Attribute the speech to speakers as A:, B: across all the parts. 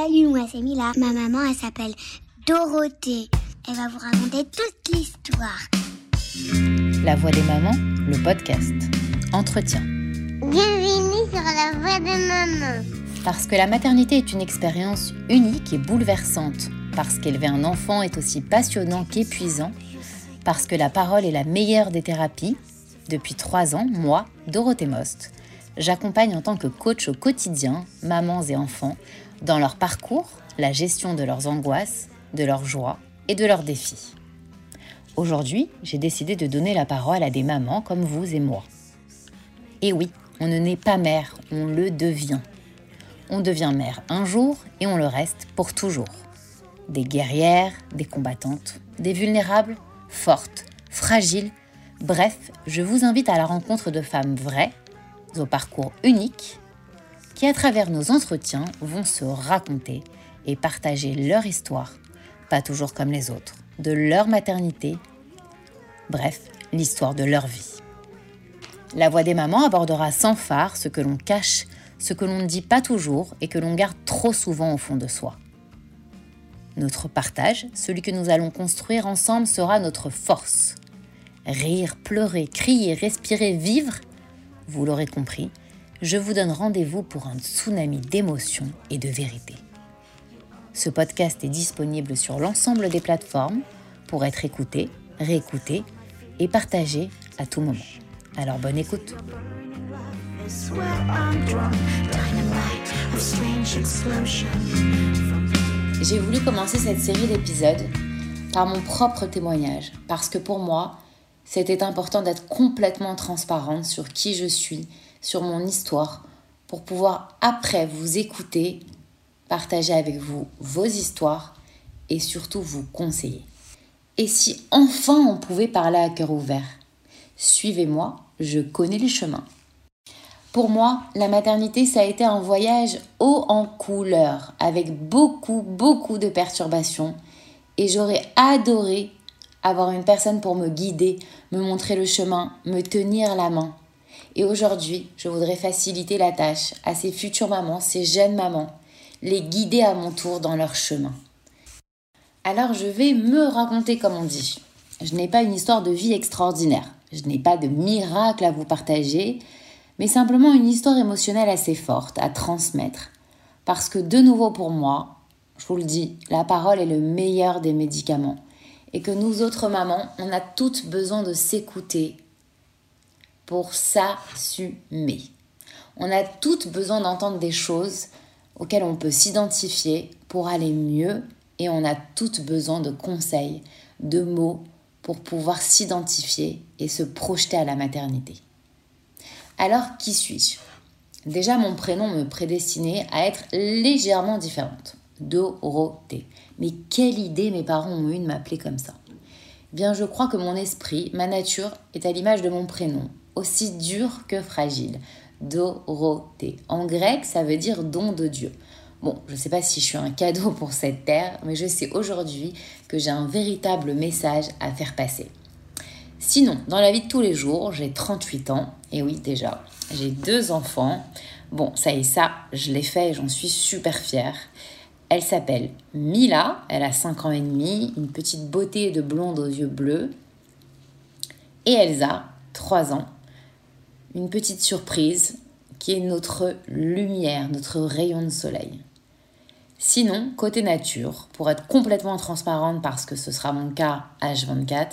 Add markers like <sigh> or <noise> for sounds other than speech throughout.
A: Salut, moi c'est Mila. Ma maman, elle s'appelle Dorothée. Elle va vous raconter toute l'histoire.
B: La voix des mamans, le podcast. Entretien.
A: Bienvenue sur la voix de maman.
B: Parce que la maternité est une expérience unique et bouleversante. Parce qu'élever un enfant est aussi passionnant qu'épuisant. Parce que la parole est la meilleure des thérapies. Depuis trois ans, moi, Dorothée Most, j'accompagne en tant que coach au quotidien mamans et enfants dans leur parcours, la gestion de leurs angoisses, de leurs joies et de leurs défis. Aujourd'hui, j'ai décidé de donner la parole à des mamans comme vous et moi. Et oui, on ne naît pas mère, on le devient. On devient mère un jour et on le reste pour toujours. Des guerrières, des combattantes, des vulnérables, fortes, fragiles, bref, je vous invite à la rencontre de femmes vraies, au parcours unique, qui à travers nos entretiens vont se raconter et partager leur histoire, pas toujours comme les autres, de leur maternité, bref, l'histoire de leur vie. La voix des mamans abordera sans phare ce que l'on cache, ce que l'on ne dit pas toujours et que l'on garde trop souvent au fond de soi. Notre partage, celui que nous allons construire ensemble, sera notre force. Rire, pleurer, crier, respirer, vivre, vous l'aurez compris, je vous donne rendez-vous pour un tsunami d'émotions et de vérité. Ce podcast est disponible sur l'ensemble des plateformes pour être écouté, réécouté et partagé à tout moment. Alors bonne écoute. J'ai voulu commencer cette série d'épisodes par mon propre témoignage, parce que pour moi, c'était important d'être complètement transparente sur qui je suis, sur mon histoire, pour pouvoir après vous écouter, partager avec vous vos histoires et surtout vous conseiller. Et si enfin on pouvait parler à cœur ouvert Suivez-moi, je connais les chemins. Pour moi, la maternité, ça a été un voyage haut en couleur, avec beaucoup, beaucoup de perturbations. Et j'aurais adoré avoir une personne pour me guider, me montrer le chemin, me tenir la main. Et aujourd'hui, je voudrais faciliter la tâche à ces futures mamans, ces jeunes mamans, les guider à mon tour dans leur chemin. Alors je vais me raconter comme on dit. Je n'ai pas une histoire de vie extraordinaire, je n'ai pas de miracle à vous partager, mais simplement une histoire émotionnelle assez forte à transmettre. Parce que de nouveau pour moi, je vous le dis, la parole est le meilleur des médicaments. Et que nous autres mamans, on a toutes besoin de s'écouter pour s'assumer. On a toutes besoin d'entendre des choses auxquelles on peut s'identifier pour aller mieux et on a toutes besoin de conseils, de mots pour pouvoir s'identifier et se projeter à la maternité. Alors, qui suis-je? Déjà, mon prénom me prédestinait à être légèrement différente. Dorothée. Mais quelle idée mes parents ont eu de m'appeler comme ça Bien, je crois que mon esprit, ma nature, est à l'image de mon prénom, aussi dur que fragile. Dorothée. En grec, ça veut dire don de Dieu. Bon, je ne sais pas si je suis un cadeau pour cette terre, mais je sais aujourd'hui que j'ai un véritable message à faire passer. Sinon, dans la vie de tous les jours, j'ai 38 ans, et oui déjà, j'ai deux enfants. Bon, ça y est, ça, je l'ai fait et j'en suis super fière. Elle s'appelle Mila, elle a 5 ans et demi, une petite beauté de blonde aux yeux bleus. Et Elsa, 3 ans, une petite surprise qui est notre lumière, notre rayon de soleil. Sinon, côté nature, pour être complètement transparente parce que ce sera mon cas H24,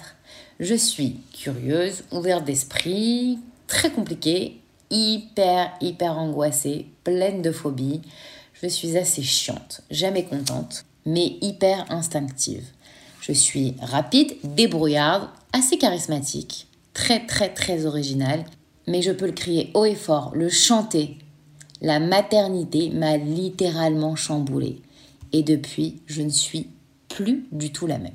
B: je suis curieuse, ouverte d'esprit, très compliquée, hyper, hyper angoissée, pleine de phobies. Je suis assez chiante, jamais contente, mais hyper instinctive. Je suis rapide, débrouillarde, assez charismatique, très très très originale mais je peux le crier haut et fort, le chanter. La maternité m'a littéralement chamboulée. Et depuis, je ne suis plus du tout la même.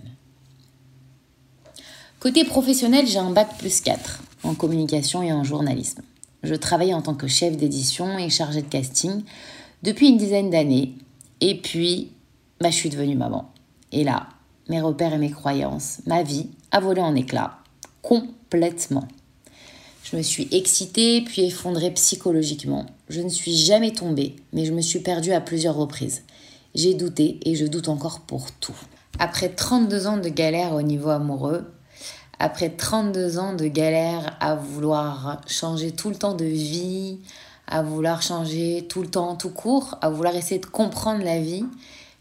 B: Côté professionnel, j'ai un bac plus 4 en communication et en journalisme. Je travaille en tant que chef d'édition et chargée de casting depuis une dizaine d'années. Et puis, bah, je suis devenue maman. Et là, mes repères et mes croyances, ma vie a volé en éclats. Complètement. Je me suis excitée puis effondrée psychologiquement. Je ne suis jamais tombée, mais je me suis perdue à plusieurs reprises. J'ai douté et je doute encore pour tout. Après 32 ans de galère au niveau amoureux, après 32 ans de galère à vouloir changer tout le temps de vie, à vouloir changer tout le temps tout court, à vouloir essayer de comprendre la vie,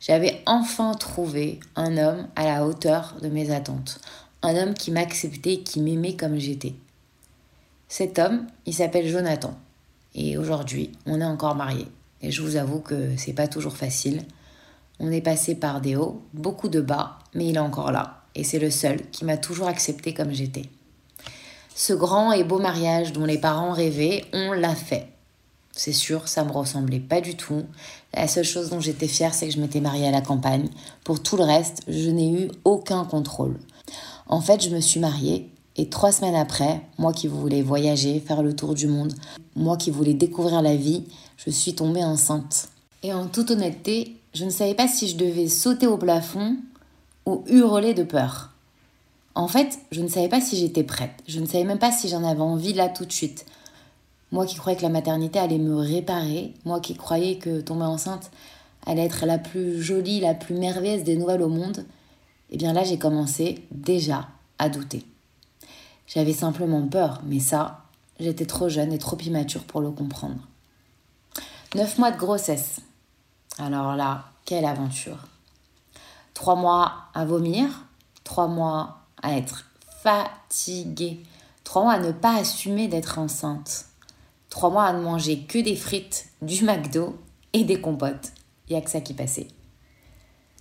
B: j'avais enfin trouvé un homme à la hauteur de mes attentes. Un homme qui m'acceptait, qui m'aimait comme j'étais. Cet homme, il s'appelle Jonathan. Et aujourd'hui, on est encore mariés. Et je vous avoue que c'est pas toujours facile. On est passé par des hauts, beaucoup de bas, mais il est encore là. Et c'est le seul qui m'a toujours accepté comme j'étais. Ce grand et beau mariage dont les parents rêvaient, on l'a fait. C'est sûr, ça me ressemblait pas du tout. La seule chose dont j'étais fière, c'est que je m'étais mariée à la campagne. Pour tout le reste, je n'ai eu aucun contrôle. En fait, je me suis mariée et trois semaines après, moi qui voulais voyager, faire le tour du monde, moi qui voulais découvrir la vie, je suis tombée enceinte. Et en toute honnêteté, je ne savais pas si je devais sauter au plafond ou hurler de peur. En fait, je ne savais pas si j'étais prête. Je ne savais même pas si j'en avais envie là tout de suite. Moi qui croyais que la maternité allait me réparer, moi qui croyais que tomber enceinte allait être la plus jolie, la plus merveilleuse des nouvelles au monde, eh bien là j'ai commencé déjà à douter. J'avais simplement peur, mais ça, j'étais trop jeune et trop immature pour le comprendre. Neuf mois de grossesse. Alors là, quelle aventure. Trois mois à vomir, trois mois à être fatiguée, trois mois à ne pas assumer d'être enceinte, Trois mois à ne manger que des frites, du McDo et des compotes. Il n'y a que ça qui passait.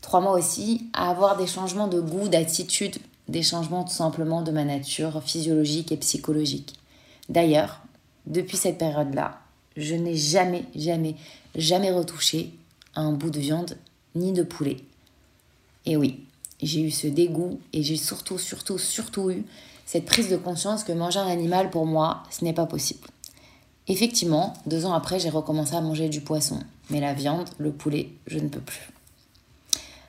B: Trois mois aussi à avoir des changements de goût, d'attitude, des changements tout simplement de ma nature physiologique et psychologique. D'ailleurs, depuis cette période-là, je n'ai jamais, jamais, jamais retouché un bout de viande ni de poulet. Et oui, j'ai eu ce dégoût et j'ai surtout, surtout, surtout eu cette prise de conscience que manger un animal, pour moi, ce n'est pas possible. Effectivement, deux ans après, j'ai recommencé à manger du poisson. Mais la viande, le poulet, je ne peux plus.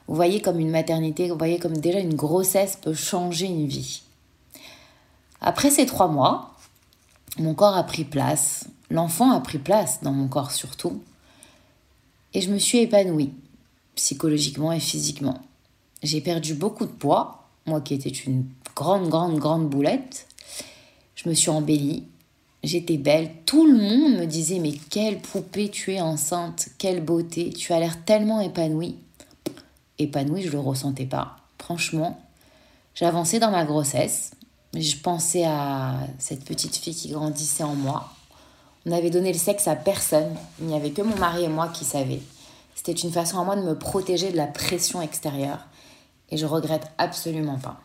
B: Vous voyez comme une maternité, vous voyez comme déjà une grossesse peut changer une vie. Après ces trois mois, mon corps a pris place, l'enfant a pris place dans mon corps surtout, et je me suis épanouie, psychologiquement et physiquement. J'ai perdu beaucoup de poids, moi qui étais une grande, grande, grande boulette. Je me suis embellie, J'étais belle. Tout le monde me disait Mais quelle poupée tu es enceinte, quelle beauté, tu as l'air tellement épanouie. Épanouie, je le ressentais pas. Franchement, j'avançais dans ma grossesse. Je pensais à cette petite fille qui grandissait en moi. On avait donné le sexe à personne. Il n'y avait que mon mari et moi qui savaient. C'était une façon à moi de me protéger de la pression extérieure. Et je regrette absolument pas.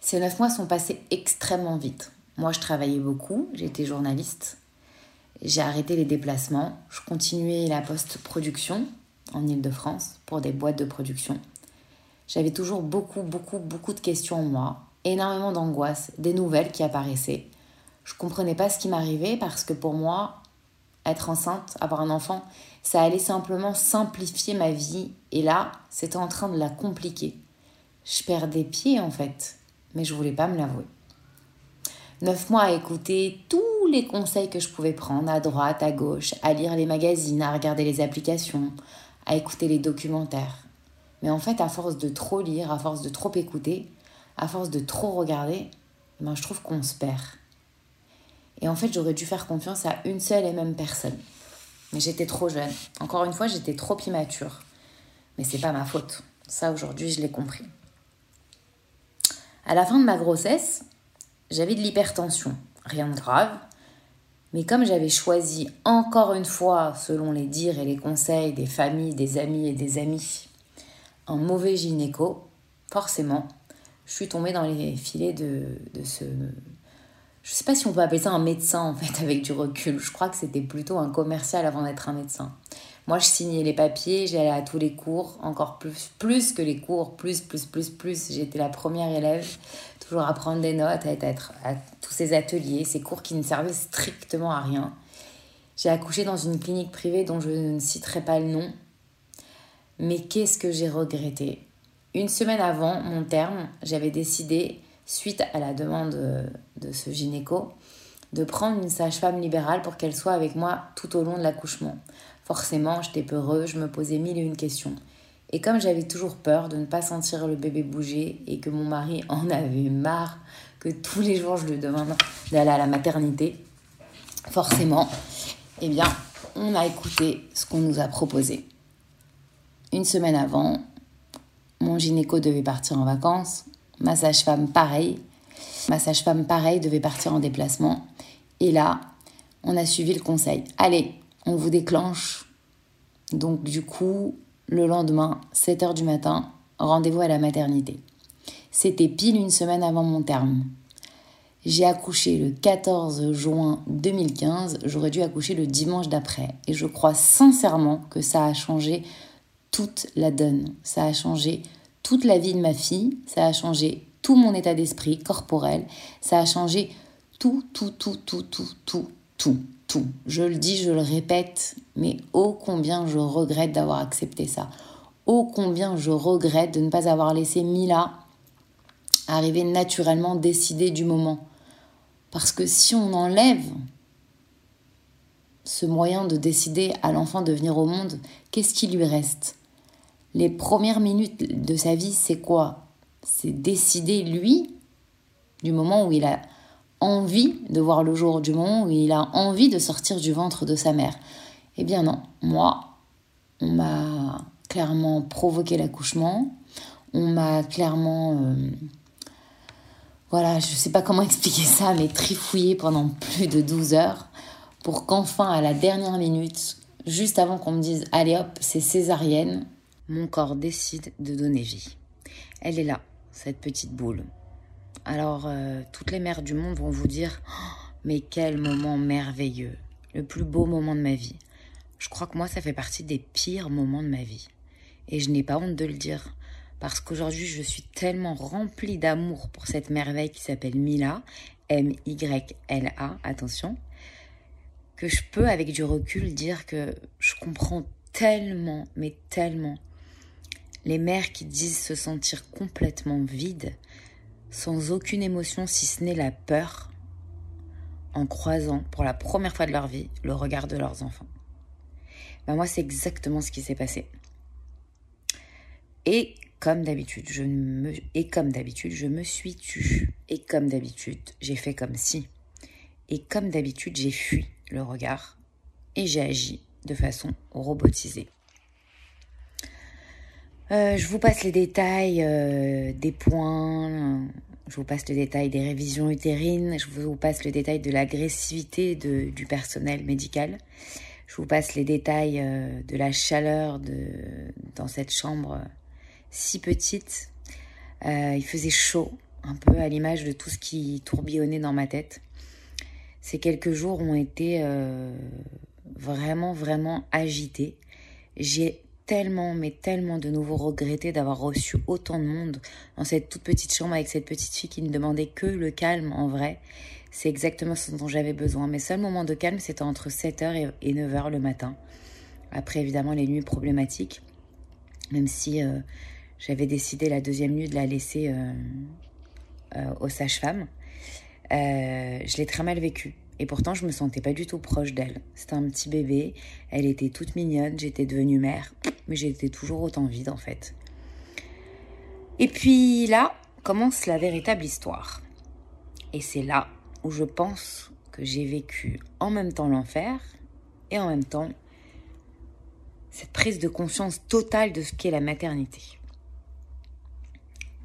B: Ces neuf mois sont passés extrêmement vite. Moi, je travaillais beaucoup, j'étais journaliste. J'ai arrêté les déplacements. Je continuais la post-production en Ile-de-France pour des boîtes de production. J'avais toujours beaucoup, beaucoup, beaucoup de questions en moi, énormément d'angoisse, des nouvelles qui apparaissaient. Je comprenais pas ce qui m'arrivait parce que pour moi, être enceinte, avoir un enfant, ça allait simplement simplifier ma vie et là, c'était en train de la compliquer. Je perdais pied en fait, mais je voulais pas me l'avouer. Neuf mois à écouter tous les conseils que je pouvais prendre à droite, à gauche, à lire les magazines, à regarder les applications, à écouter les documentaires. Mais en fait, à force de trop lire, à force de trop écouter, à force de trop regarder, ben, je trouve qu'on se perd. Et en fait, j'aurais dû faire confiance à une seule et même personne. Mais j'étais trop jeune. Encore une fois, j'étais trop immature. Mais c'est pas ma faute. Ça, aujourd'hui, je l'ai compris. À la fin de ma grossesse, j'avais de l'hypertension, rien de grave. Mais comme j'avais choisi encore une fois, selon les dires et les conseils des familles, des amis et des amis, un mauvais gynéco, forcément, je suis tombée dans les filets de, ce... Je ne sais pas si on peut appeler ça un médecin en fait <laughs> avec du recul. Je crois que c'était plutôt un commercial avant d'être un médecin. Moi, je signais les papiers, j'allais à tous les cours, encore plus, plus que les cours, plus, plus, plus, plus. J'étais la première élève, toujours à prendre des notes, à être à tous ces ateliers, ces cours qui ne servaient strictement à rien. J'ai accouché dans une clinique privée dont je ne citerai pas le nom. Mais qu'est-ce que j'ai regretté? Une semaine avant mon terme, j'avais décidé, suite à la demande de ce gynéco, de prendre une sage-femme libérale pour qu'elle soit avec moi tout au long de l'accouchement Forcément, j'étais peureuse, je me posais mille et une questions. Et comme j'avais toujours peur de ne pas sentir le bébé bouger et que mon mari <laughs> en avait marre que tous les jours je lui demande d'aller à la maternité, forcément, eh bien, on a écouté ce qu'on nous a proposé. Une semaine avant, mon gynéco devait partir en vacances, ma sage-femme pareil, ma sage-femme pareil devait partir en déplacement. Et là, on a suivi le conseil. Allez, on vous déclenche. Donc du coup, le lendemain, 7h du matin, rendez-vous à la maternité. C'était pile une semaine avant mon terme. J'ai accouché le 14 juin 2015, j'aurais dû accoucher le dimanche d'après. Et je crois sincèrement que ça a changé toute la donne. Ça a changé toute la vie de ma fille, ça a changé tout mon état d'esprit corporel, ça a changé tout, tout, tout, tout, tout, tout, tout, Je le dis, je le répète, mais ô combien je regrette d'avoir accepté ça. Ô combien je regrette de ne pas avoir laissé Mila arriver naturellement décider du moment. Parce que si on enlève ce moyen de décider à l'enfant de venir au monde, qu'est-ce qui lui reste? Les premières minutes de sa vie, c'est quoi? C'est décider, lui, du moment où il a envie de voir le jour, du moment où il a envie de sortir du ventre de sa mère. Eh bien non, moi, on m'a clairement provoqué l'accouchement, on m'a clairement... Euh, voilà, je ne sais pas comment <laughs> expliquer ça, mais trifouillé pendant plus de 12 heures pour qu'enfin, à la dernière minute, juste avant qu'on me dise allez hop, c'est césarienne, mon corps décide de donner vie. Elle est là, cette petite boule. Alors, euh, toutes les mères du monde vont vous dire oh, mais quel moment merveilleux, le plus beau moment de ma vie. Je crois que moi, ça fait partie des pires moments de ma vie. Et je n'ai pas honte de le dire parce qu'aujourd'hui je suis tellement remplie d'amour pour cette merveille qui s'appelle Mila, M-Y-L-A, attention, que je peux avec du recul dire que je comprends tellement, mais tellement, les mères qui disent se sentir complètement vides, sans aucune émotion si ce n'est la peur, en croisant pour la première fois de leur vie le regard de leurs enfants. Ben moi, c'est exactement ce qui s'est passé. Et comme d'habitude, je me et comme d'habitude, je me suis tue. Et comme d'habitude, j'ai fait comme si. Et comme d'habitude, j'ai fui le regard et j'ai agi de façon robotisée. Euh, je vous passe les détails euh, des points, je vous passe le détail des révisions utérines, je vous passe le détail de l'agressivité du personnel médical, je vous passe les détails euh, de la chaleur dans cette chambre si petite. Il faisait chaud, un peu à l'image de tout ce qui tourbillonnait dans ma tête. Ces quelques jours ont été vraiment, vraiment agités. J'ai tellement, mais tellement de nouveau regretté d'avoir reçu autant de monde dans cette toute petite chambre avec cette petite fille qui ne demandait que le calme en vrai. C'est exactement ce dont j'avais besoin. Mes seuls moments de calme, c'était entre 7h et 9h le matin. Après, évidemment, les nuits problématiques. Même si euh, j'avais décidé la deuxième nuit de la laisser euh, euh, aux sages-femmes. Je l'ai très mal vécu. Et pourtant, je me sentais pas du tout proche d'elle. C'était un petit bébé, elle était toute mignonne, j'étais devenue mère, mais j'étais toujours autant vide en fait. Et puis là commence la véritable histoire. Et c'est là où je pense que j'ai vécu en même temps l'enfer et en même temps cette prise de conscience totale de ce qu'est la maternité.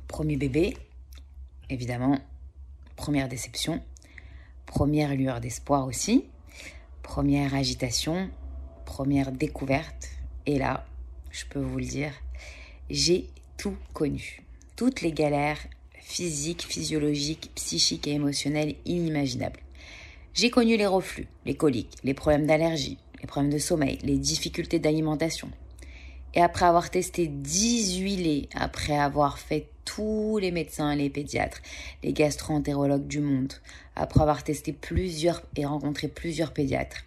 B: Premier bébé, évidemment, première déception, première lueur d'espoir aussi, première agitation, première découverte. Et là, je peux vous le dire, j'ai tout connu. Toutes les galères physiques, physiologiques, psychiques et émotionnelles inimaginables. J'ai connu les reflux, les coliques, les problèmes d'allergie, les problèmes de sommeil, les difficultés d'alimentation. Et après avoir testé 18 laits, après avoir fait tous les médecins, les pédiatres, les gastro-entérologues du monde, après avoir testé plusieurs et rencontré plusieurs pédiatres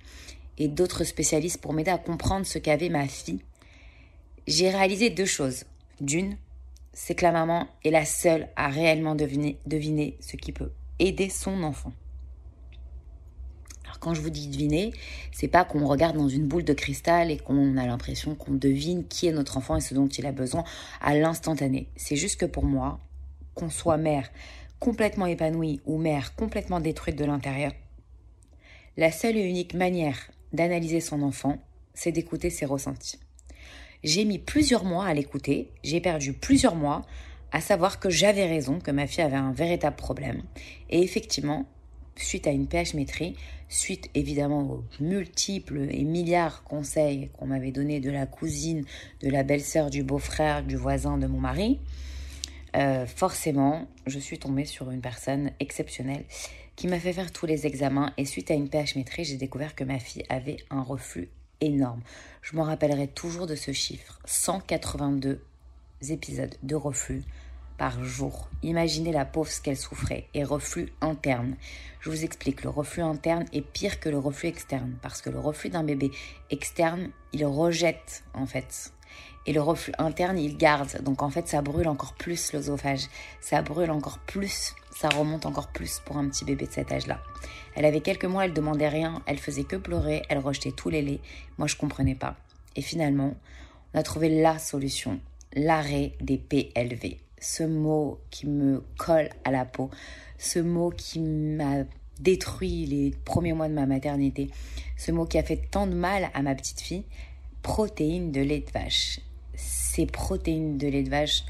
B: et d'autres spécialistes pour m'aider à comprendre ce qu'avait ma fille, j'ai réalisé deux choses. D'une, c'est que la maman est la seule à réellement deviner, deviner ce qui peut aider son enfant. Quand je vous dis deviner, c'est pas qu'on regarde dans une boule de cristal et qu'on a l'impression qu'on devine qui est notre enfant et ce dont il a besoin à l'instantané. C'est juste que pour moi, qu'on soit mère complètement épanouie ou mère complètement détruite de l'intérieur, la seule et unique manière d'analyser son enfant, c'est d'écouter ses ressentis. J'ai mis plusieurs mois à l'écouter, j'ai perdu plusieurs mois à savoir que j'avais raison, que ma fille avait un véritable problème. Et effectivement, suite à une pH métrie, suite évidemment aux multiples et milliards conseils qu'on m'avait donnés de la cousine, de la belle-sœur, du beau-frère, du voisin de mon mari, euh, forcément, je suis tombée sur une personne exceptionnelle qui m'a fait faire tous les examens et suite à une pH métrie, j'ai découvert que ma fille avait un reflux énorme. Je me rappellerai toujours de ce chiffre. 182 épisodes de reflux par jour. Imaginez la pauvre ce qu'elle souffrait. Et reflux interne. Je vous explique, le reflux interne est pire que le reflux externe. Parce que le reflux d'un bébé externe, il rejette en fait. Et le reflux interne, il garde. Donc en fait, ça brûle encore plus l'œsophage. Ça brûle encore plus. Ça remonte encore plus pour un petit bébé de cet âge-là. Elle avait quelques mois, elle demandait rien, elle faisait que pleurer, elle rejetait tous les laits. Moi, je comprenais pas. Et finalement, on a trouvé la solution, l'arrêt des PLV. Ce mot qui me colle à la peau, ce mot qui m'a détruit les premiers mois de ma maternité, ce mot qui a fait tant de mal à ma petite fille, protéines de lait de vache. Ces protéines de lait de vache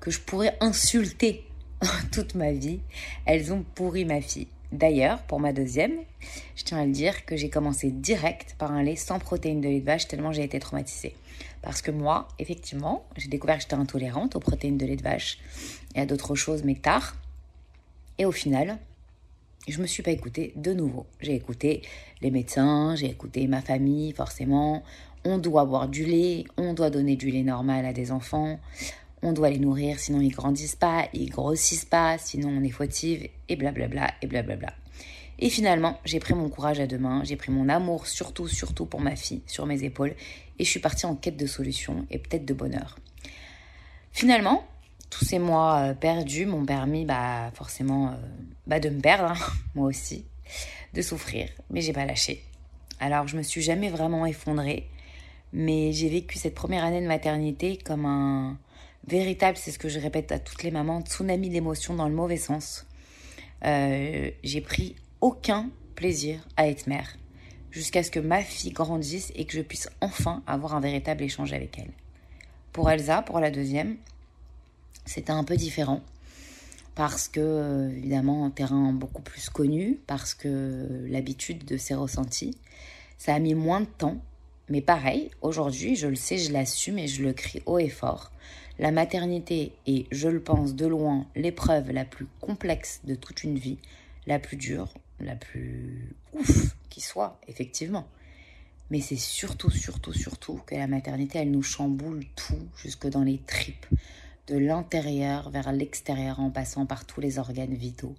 B: que je pourrais insulter <laughs> toute ma vie, elles ont pourri ma fille. D'ailleurs, pour ma deuxième, je tiens à le dire que j'ai commencé direct par un lait sans protéines de lait de vache tellement j'ai été traumatisée. Parce que moi, effectivement, j'ai découvert que j'étais intolérante aux protéines de lait de vache et à d'autres choses, mais tard. Et au final, je me suis pas écoutée de nouveau. J'ai écouté les médecins, j'ai écouté ma famille, forcément. On doit boire du lait, on doit donner du lait normal à des enfants on doit les nourrir, sinon ils grandissent pas, ils grossissent pas, sinon on est fautive, et blablabla, et blablabla. Et finalement, j'ai pris mon courage à deux mains, j'ai pris mon amour, surtout, surtout pour ma fille, sur mes épaules, et je suis partie en quête de solutions et peut-être de bonheur. Finalement, tous ces mois euh, perdus m'ont permis, bah, forcément, euh, bah, de me perdre, hein, <laughs> moi aussi, de souffrir, mais j'ai pas lâché. Alors, je me suis jamais vraiment effondrée, mais j'ai vécu cette première année de maternité comme un, véritable, c'est ce que je répète à toutes les mamans, tsunami d'émotions dans le mauvais sens. Euh, j'ai pris aucun plaisir à être mère jusqu'à ce que ma fille grandisse et que je puisse enfin avoir un véritable échange avec elle. Pour Elsa, pour la deuxième, c'était un peu différent parce que, euh, évidemment, un terrain beaucoup plus connu, parce que l'habitude de ses ressentis, ça a mis moins de temps. Mais pareil, aujourd'hui, je le sais, je l'assume et je le crie haut et fort. La maternité est, je le pense, de loin l'épreuve la plus complexe de toute une vie, la plus dure, la plus ouf qui soit, effectivement. Mais c'est surtout, surtout, surtout que la maternité, elle nous chamboule tout, jusque dans les tripes, de l'intérieur vers l'extérieur, en passant par tous les organes vitaux,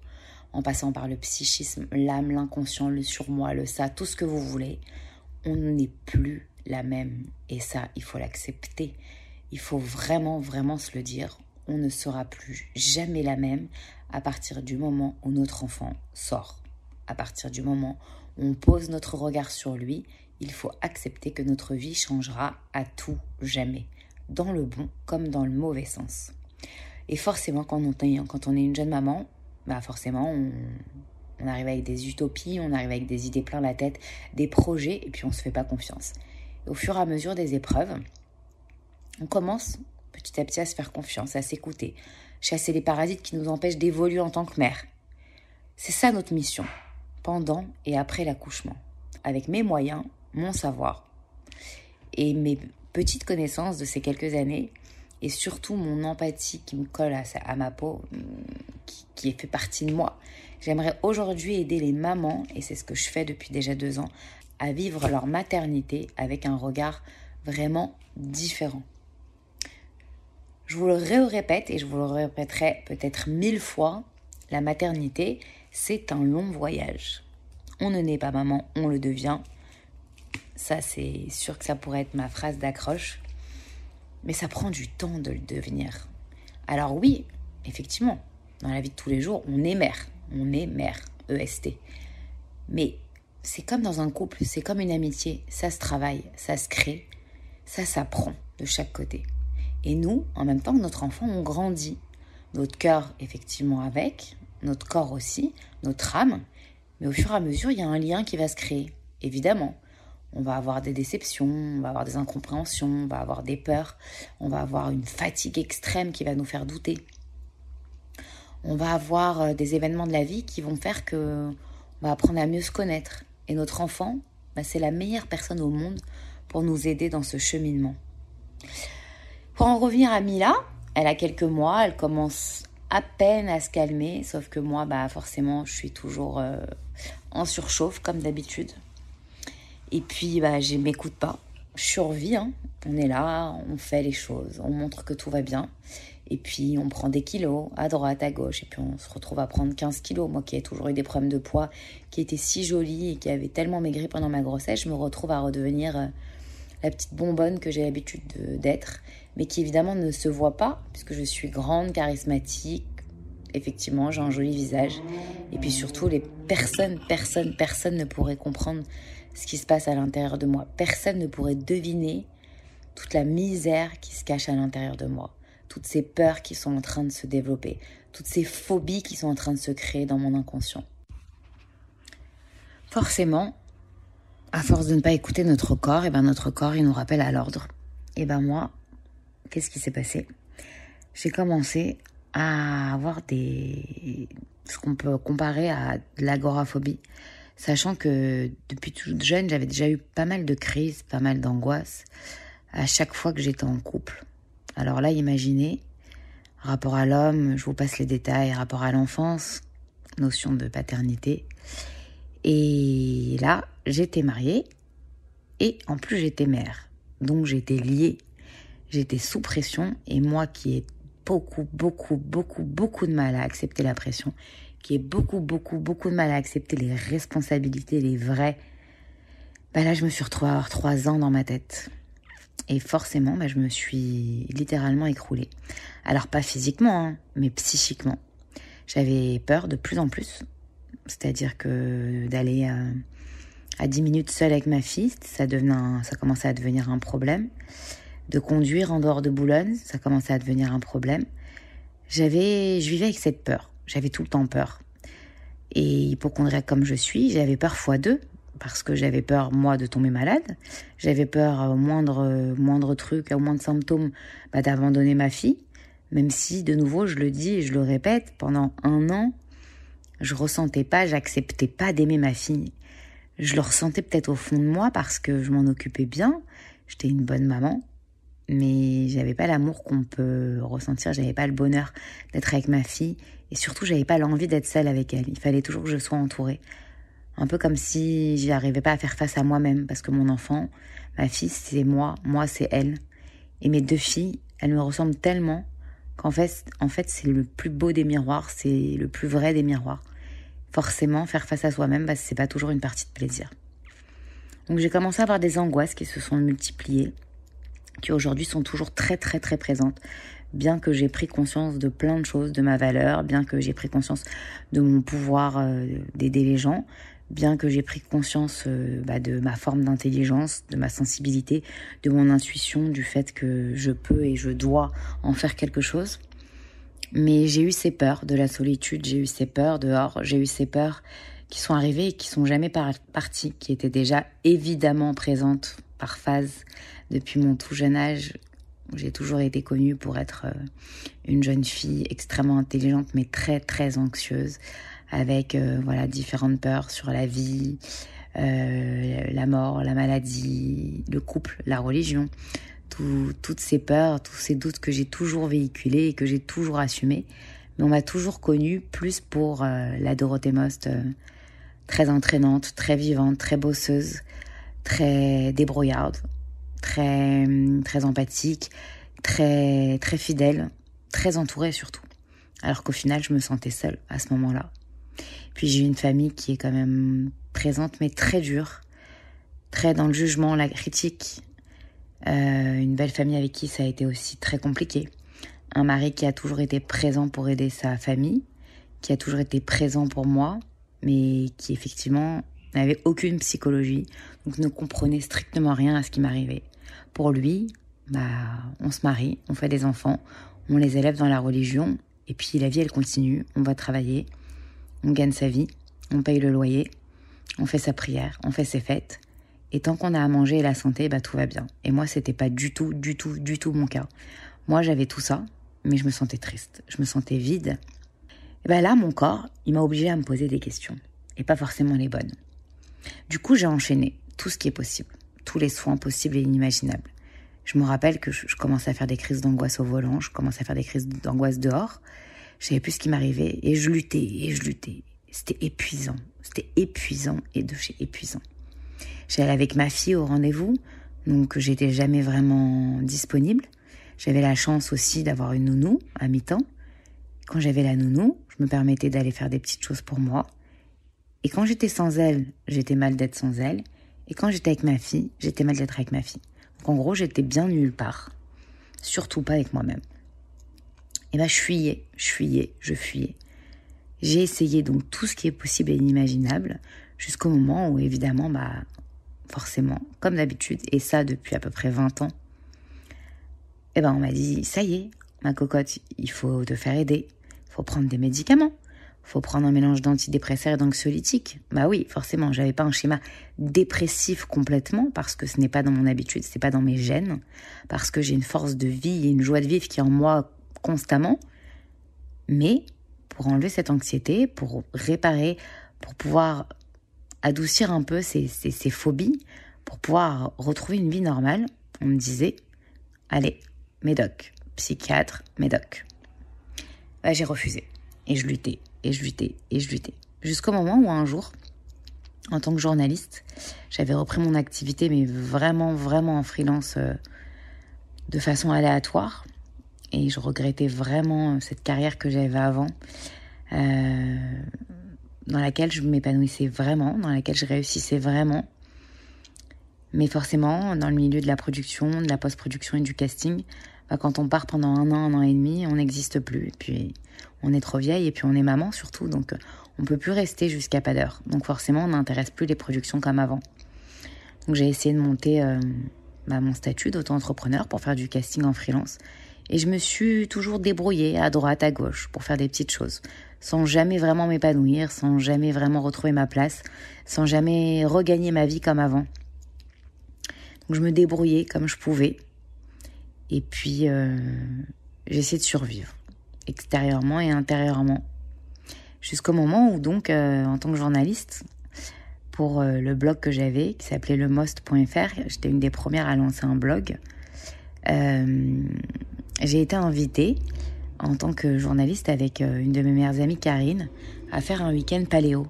B: en passant par le psychisme, l'âme, l'inconscient, le surmoi, le ça, tout ce que vous voulez. On n'est plus la même. Et ça, il faut l'accepter. Il faut vraiment, vraiment se le dire. On ne sera plus jamais la même à partir du moment où notre enfant sort. À partir du moment où on pose notre regard sur lui, il faut accepter que notre vie changera à tout jamais, dans le bon comme dans le mauvais sens. Et forcément, quand on est, une jeune maman, bah forcément, on, on arrive avec des utopies, on arrive avec des idées plein la tête, des projets, et puis on ne se fait pas confiance. au fur et à mesure des épreuves, on commence petit à petit à se faire confiance, à s'écouter, chasser les parasites qui nous empêchent d'évoluer en tant que mère. C'est ça notre mission, pendant et après l'accouchement, avec mes moyens, mon savoir et mes petites connaissances de ces quelques années, et surtout mon empathie qui me colle à, ma peau, qui, qui fait partie de moi. J'aimerais aujourd'hui aider les mamans, et c'est ce que je fais depuis déjà deux ans, à vivre leur maternité avec un regard vraiment différent. Je vous le répète et je vous le répéterai peut-être mille fois, la maternité, c'est un long voyage. On ne naît pas maman, on le devient. Ça, c'est sûr que ça pourrait être ma phrase d'accroche. Mais ça prend du temps de le devenir. Alors oui, effectivement, dans la vie de tous les jours, on est mère. On est mère, EST. Mais c'est comme dans un couple, c'est comme une amitié. Ça se travaille, ça se crée, ça s'apprend de chaque côté. Et nous, en même temps, notre enfant, on grandit. Notre cœur, effectivement, avec, notre corps aussi, notre âme. Mais au fur et à mesure, il y a un lien qui va se créer. Évidemment, on va avoir des déceptions, on va avoir des incompréhensions, on va avoir des peurs, on va avoir une fatigue extrême qui va nous faire douter. On va avoir euh, des événements de la vie qui vont faire que on va apprendre à mieux se connaître. Et notre enfant, bah, c'est la meilleure personne au monde pour nous aider dans ce cheminement. Pour en revenir à Mila, elle a quelques mois, elle commence à peine à se calmer, sauf que moi, bah forcément, je suis toujours euh, en surchauffe comme d'habitude. Et puis, bah, je m'écoute pas. Je hein. on est là, on fait les choses, on montre que tout va bien. Et puis, on prend des kilos à droite, à gauche. Et puis, on se retrouve à prendre 15 kilos. Moi qui ai toujours eu des problèmes de poids, qui étaient si jolie et qui avait tellement maigri pendant ma grossesse, je me retrouve à redevenir euh, la petite bonbonne que j'ai l'habitude d'être. Mais qui évidemment ne se voit pas, puisque je suis grande, charismatique. Effectivement, j'ai un joli visage. Et puis surtout, les personnes, personne, personne ne pourrait comprendre ce qui se passe à l'intérieur de moi. Personne ne pourrait deviner toute la misère qui se cache à l'intérieur de moi toutes ces peurs qui sont en train de se développer, toutes ces phobies qui sont en train de se créer dans mon inconscient. Forcément, à force de ne pas écouter notre corps, et eh ben notre corps il nous rappelle à l'ordre. Et ben moi, qu'est-ce qui s'est passé? J'ai commencé à avoir des ce qu'on peut comparer à de l'agoraphobie, sachant que depuis toute jeune, j'avais déjà eu pas mal de crises, pas mal d'angoisses à chaque fois que j'étais en couple. Alors là, imaginez, rapport à l'homme, je vous passe les détails, rapport à l'enfance, notion de paternité. Et là, j'étais mariée et en plus j'étais mère. Donc j'étais liée, j'étais sous pression et moi qui ai beaucoup, beaucoup, beaucoup, beaucoup de mal à accepter la pression, qui ai beaucoup, beaucoup, beaucoup de mal à accepter les responsabilités, les vraies, bah là je me suis retrouvée à avoir trois ans dans ma tête. Et forcément, bah, je me suis littéralement écroulée. Alors pas physiquement, hein, mais psychiquement. J'avais peur de plus en plus. C'est-à-dire que d'aller à, 10 minutes seule avec ma fille, ça, devenait ça commençait à devenir un problème. De conduire en dehors de Boulogne, ça commençait à devenir un problème. J'avais, je vivais avec cette peur. J'avais tout le temps peur. Et hypochondriaque comme je suis, j'avais peur fois deux parce que j'avais peur moi de tomber malade, j'avais peur au moindre moindre truc, au moindre symptôme, bah, d'abandonner ma fille, même si de nouveau je le dis et je le répète, pendant un an, je ressentais pas, j'acceptais pas d'aimer ma fille. Je le ressentais peut-être au fond de moi parce que je m'en occupais bien, j'étais une bonne maman, mais j'avais pas l'amour qu'on peut ressentir, j'avais pas le bonheur d'être avec ma fille et surtout j'avais pas l'envie d'être seule avec elle. Il fallait toujours que je sois entourée. Un peu comme si j'y arrivais pas à faire face à moi-même parce que mon enfant, ma fille, c'est moi, moi, c'est elle. Et mes deux filles, elles me ressemblent tellement qu'en fait, en fait, c'est le plus beau des miroirs, c'est le plus vrai des miroirs. Forcément, faire face à soi-même, bah, c'est pas toujours une partie de plaisir. Donc j'ai commencé à avoir des angoisses qui se sont multipliées, qui aujourd'hui sont toujours très très très présentes. Bien que j'ai pris conscience de plein de choses, de ma valeur, bien que j'ai pris conscience de mon pouvoir euh, d'aider les gens, bien que j'ai pris conscience euh, bah, de ma forme d'intelligence, de ma sensibilité, de mon intuition, du fait que je peux et je dois en faire quelque chose. Mais j'ai eu ces peurs de la solitude, j'ai eu ces peurs dehors, j'ai eu ces peurs qui sont arrivées et qui sont jamais parties, qui étaient déjà évidemment présentes par phase depuis mon tout jeune âge. J'ai toujours été connue pour être euh, une jeune fille extrêmement intelligente mais très très anxieuse, avec euh, voilà différentes peurs sur la vie, euh, la mort, la maladie, le couple, la religion, toutes ces peurs, tous ces doutes que j'ai toujours véhiculés et que j'ai toujours assumés. Mais on m'a toujours connue plus pour la Dorothée Most, très entraînante, très vivante, très bosseuse, très débrouillarde, très très empathique, très très fidèle, très entourée surtout. Alors qu'au final, je me sentais seule à ce moment-là. Puis j'ai une famille qui est quand même présente, mais très dure, très dans le jugement, la critique. Euh, une belle famille avec qui ça a été aussi très compliqué. Un mari qui a toujours été présent pour aider sa famille, qui a toujours été présent pour moi, mais qui effectivement n'avait aucune psychologie, donc ne comprenait strictement rien à ce qui m'arrivait. Pour lui, bah, on se marie, on fait des enfants, on les élève dans la religion, et puis la vie elle continue, on va travailler, on gagne sa vie, on paye le loyer, on fait sa prière, on fait ses fêtes, et tant qu'on a à manger et la santé, bah tout va bien. Et moi, c'était pas du tout, du tout, du tout mon cas. Moi, j'avais tout ça, mais je me sentais triste, je me sentais vide. Et ben là, mon corps, il m'a obligé à me poser des questions, et pas forcément les bonnes. Du coup, j'ai enchaîné tout ce qui est possible, tous les soins possibles et inimaginables. Je me rappelle que je, commençais à faire des crises d'angoisse au volant, je commençais à faire des crises d'angoisse dehors. Je savais plus ce qui m'arrivait et je luttais et je luttais. C'était épuisant, c'était épuisant et de chez épuisant. J'allais avec ma fille au rendez-vous, donc j'étais jamais vraiment disponible. J'avais la chance aussi d'avoir une nounou à mi-temps. Quand j'avais la nounou, je me permettais d'aller faire des petites choses pour moi. Et quand j'étais sans elle, j'étais mal d'être sans elle. Et quand j'étais avec ma fille, j'étais mal d'être avec ma fille. Donc en gros, j'étais bien nulle part. Surtout pas avec moi-même. Et ben, je fuyais, je fuyais, je fuyais. J'ai essayé donc tout ce qui est possible et inimaginable jusqu'au moment où évidemment, bah, forcément, comme d'habitude, et ça depuis à peu près 20 ans, eh ben on m'a dit, ça y est, ma cocotte, il faut te faire aider, il faut prendre des médicaments, faut prendre un mélange d'antidépresseurs et d'anxiolytiques. Bah oui, forcément, j'avais pas un schéma dépressif complètement parce que ce n'est pas dans mon habitude, c'est pas dans mes gènes, parce que j'ai une force de vie et une joie de vivre qui est en moi constamment. Mais pour enlever cette anxiété, pour réparer, pour pouvoir adoucir un peu ces, ces phobies, pour pouvoir retrouver une vie normale, on me disait, allez, médoc, psychiatre, médoc. Bah, j'ai refusé. Et je luttais, et je luttais, et je luttais. Jusqu'au moment où un jour, en tant que journaliste, j'avais repris mon activité, mais vraiment, vraiment en freelance, euh, de façon aléatoire. Et je regrettais vraiment cette carrière que j'avais avant, euh, dans laquelle je m'épanouissais vraiment, dans laquelle je réussissais vraiment. Mais forcément, dans le milieu de la production, de la post-production et du casting, quand on part pendant un an, un an et demi, on n'existe plus. Et puis, on est trop vieille et puis on est maman surtout, donc on peut plus rester jusqu'à pas d'heure. Donc forcément, on n'intéresse plus les productions comme avant. Donc j'ai essayé de monter euh, bah, mon statut d'auto-entrepreneur pour faire du casting en freelance. Et je me suis toujours débrouillée à droite, à gauche pour faire des petites choses, sans jamais vraiment m'épanouir, sans jamais vraiment retrouver ma place, sans jamais regagner ma vie comme avant. Donc je me débrouillais comme je pouvais. Et puis, euh, j'essaie de survivre, extérieurement et intérieurement. Jusqu'au moment où, donc, euh, en tant que journaliste, pour euh, le blog que j'avais, qui s'appelait lemost.fr, j'étais une des premières à lancer un blog, j'ai été invitée en tant que journaliste avec une de mes meilleures amies, Karine, à faire un week-end paléo.